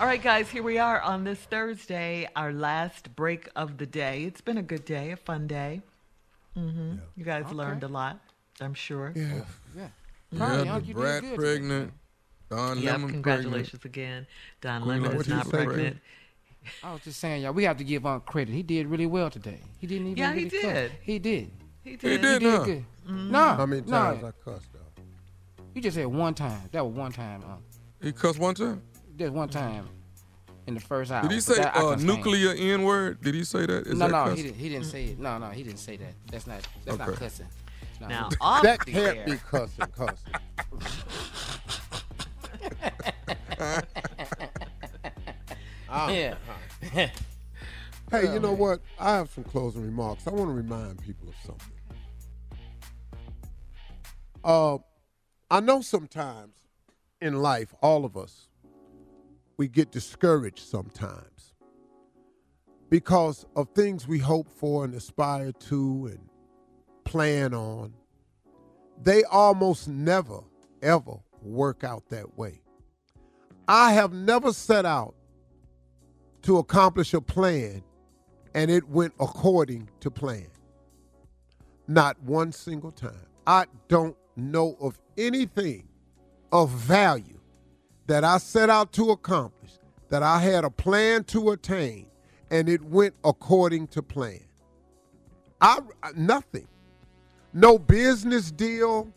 All right, guys, here we are on this Thursday, our last break of the day. It's been a good day, a fun day. Mm-hmm. Yeah. You guys okay. learned a lot, I'm sure. Yeah. Yeah. Yeah, the brat pregnant. Don yep, Lemon congratulations pregnant. again. Don Lemon is not pregnant. I was just saying, y'all, we have to give on credit. He did really well today. He didn't even. Yeah, really he did. Cuss. He did. He did. He did. He did good. Mm-hmm. No. How many times no. I cussed though? You just said one time. That was one time. Uh, he cussed one time. Just one time. In the first hour. Did he say that, uh, nuclear N word? Did he say that? Is no, that no, cussing? he didn't. He didn't say it. No, no, he didn't say that. That's not. That's not Okay. cussing. No. Now, off that the can't air. be cussing, cussing. Ah. Yeah. Hey, you know what? I have some closing remarks. I want to remind people of something. Uh, I know sometimes in life, all of us, we get discouraged sometimes because of things we hope for and aspire to and plan on. They almost never, ever work out that way. I have never set out to accomplish a plan and it went according to plan. Not one single time. I don't know of anything of value that I set out to accomplish, that I had a plan to attain, and it went according to plan. I nothing. No business deal,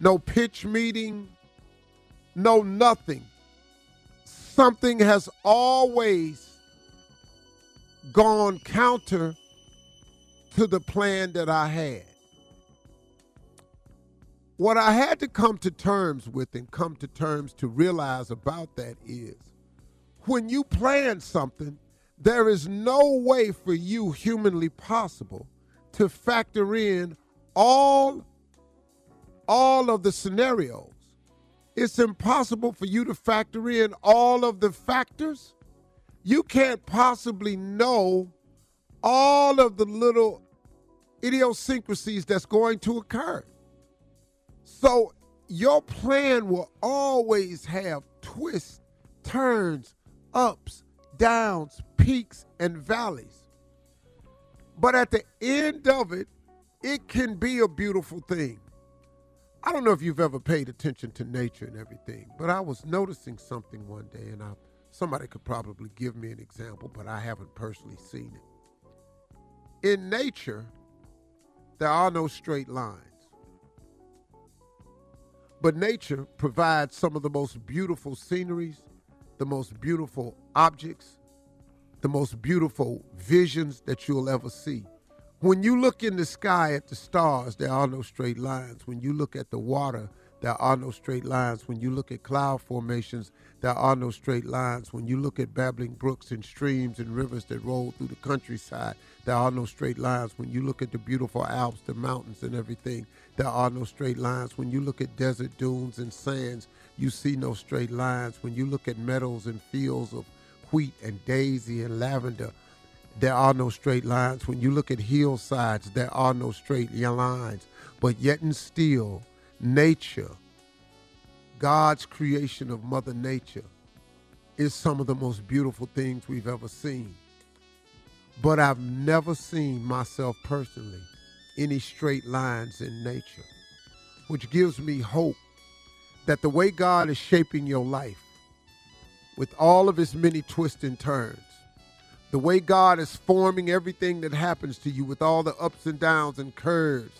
no pitch meeting, no nothing. Something has always gone counter to the plan that I had. What I had to come to terms with and come to terms to realize about that is when you plan something, there is no way for you humanly possible to factor in all all of the scenarios. It's impossible for you to factor in all of the factors. You can't possibly know all of the little idiosyncrasies that's going to occur. So your plan will always have twists, turns, ups, downs, peaks, and valleys. But at the end of it, it can be a beautiful thing. I don't know if you've ever paid attention to nature and everything, but I was noticing something one day, and I, somebody could probably give me an example, but I haven't personally seen it. In nature, there are no straight lines. But nature provides some of the most beautiful sceneries, the most beautiful objects, the most beautiful visions that you'll ever see. When you look in the sky at the stars, there are no straight lines. When you look at the water, there are no straight lines. When you look at cloud formations, there are no straight lines. When you look at babbling brooks and streams and rivers that roll through the countryside, there are no straight lines. When you look at the beautiful Alps, the mountains, and everything, there are no straight lines. When you look at desert dunes and sands, you see no straight lines. When you look at meadows and fields of wheat and daisy and lavender, there are no straight lines. When you look at hillsides, there are no straight lines. But yet and still, nature, God's creation of Mother Nature, is some of the most beautiful things we've ever seen. But I've never seen myself personally any straight lines in nature, which gives me hope that the way God is shaping your life, with all of its many twists and turns, the way God is forming everything that happens to you with all the ups and downs and curves,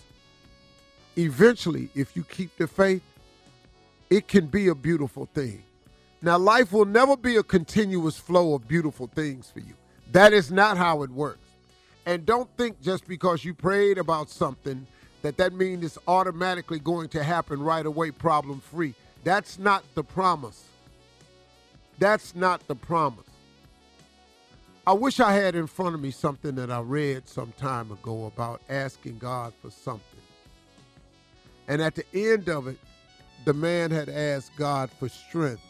eventually, if you keep the faith, it can be a beautiful thing. Now, life will never be a continuous flow of beautiful things for you. That is not how it works. And don't think just because you prayed about something that that means it's automatically going to happen right away, problem free. That's not the promise. That's not the promise. I wish I had in front of me something that I read some time ago about asking God for something. And at the end of it, the man had asked God for strength.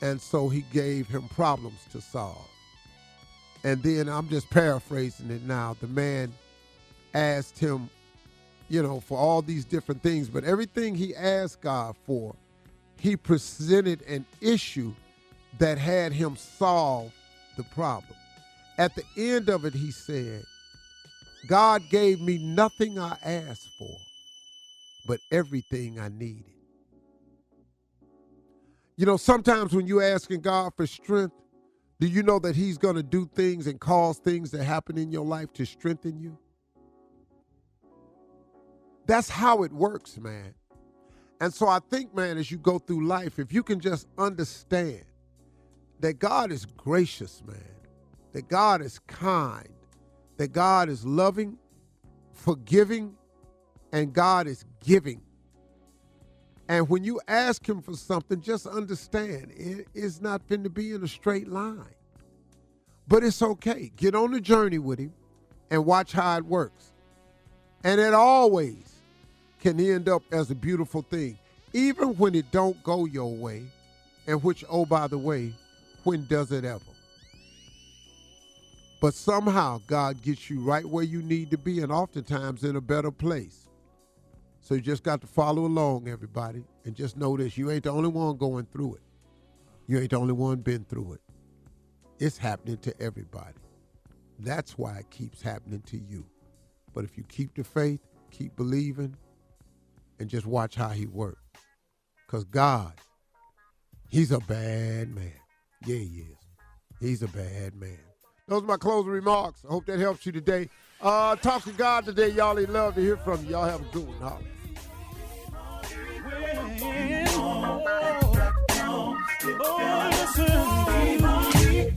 And so he gave him problems to solve. And then I'm just paraphrasing it now. The man asked him, you know, for all these different things, but everything he asked God for, he presented an issue that had him solve the problem. At the end of it, he said, God gave me nothing I asked for, but everything I needed. You know, sometimes when you're asking God for strength, do you know that He's going to do things and cause things to happen in your life to strengthen you? That's how it works, man. And so I think, man, as you go through life, if you can just understand that God is gracious, man, that God is kind, that God is loving, forgiving, and God is giving. And when you ask him for something, just understand it is not going to be in a straight line. But it's okay. Get on the journey with him and watch how it works. And it always can end up as a beautiful thing, even when it don't go your way. And which, oh, by the way, when does it ever? But somehow God gets you right where you need to be and oftentimes in a better place. So you just got to follow along, everybody, and just know this you ain't the only one going through it. You ain't the only one been through it. It's happening to everybody. That's why it keeps happening to you. But if you keep the faith, keep believing, and just watch how he works. Because God, he's a bad man. Yeah, he is. He's a bad man. Those are my closing remarks. I hope that helps you today. Uh, talk to God today, y'all. He'd love to hear from you. Y'all have a good one. Holla.